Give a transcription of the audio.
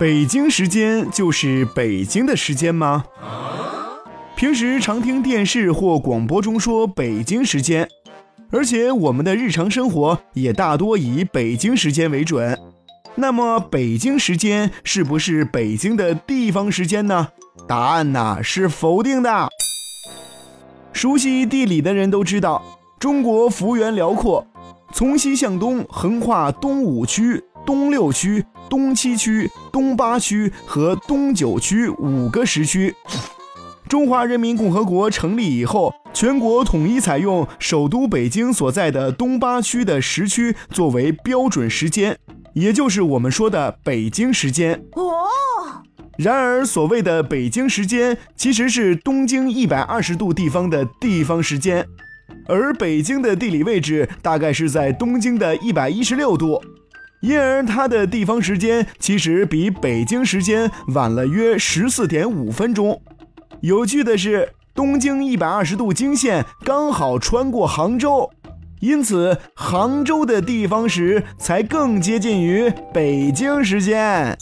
北京时间就是北京的时间吗？平时常听电视或广播中说北京时间，而且我们的日常生活也大多以北京时间为准。那么，北京时间是不是北京的地方时间呢？答案呐是否定的。熟悉地理的人都知道，中国幅员辽阔，从西向东横跨东五区。东六区、东七区、东八区和东九区五个时区。中华人民共和国成立以后，全国统一采用首都北京所在的东八区的时区作为标准时间，也就是我们说的北京时间。哦。然而，所谓的北京时间其实是东经一百二十度地方的地方时间，而北京的地理位置大概是在东经的一百一十六度。因而，它的地方时间其实比北京时间晚了约十四点五分钟。有趣的是，东经一百二十度经线刚好穿过杭州，因此杭州的地方时才更接近于北京时间。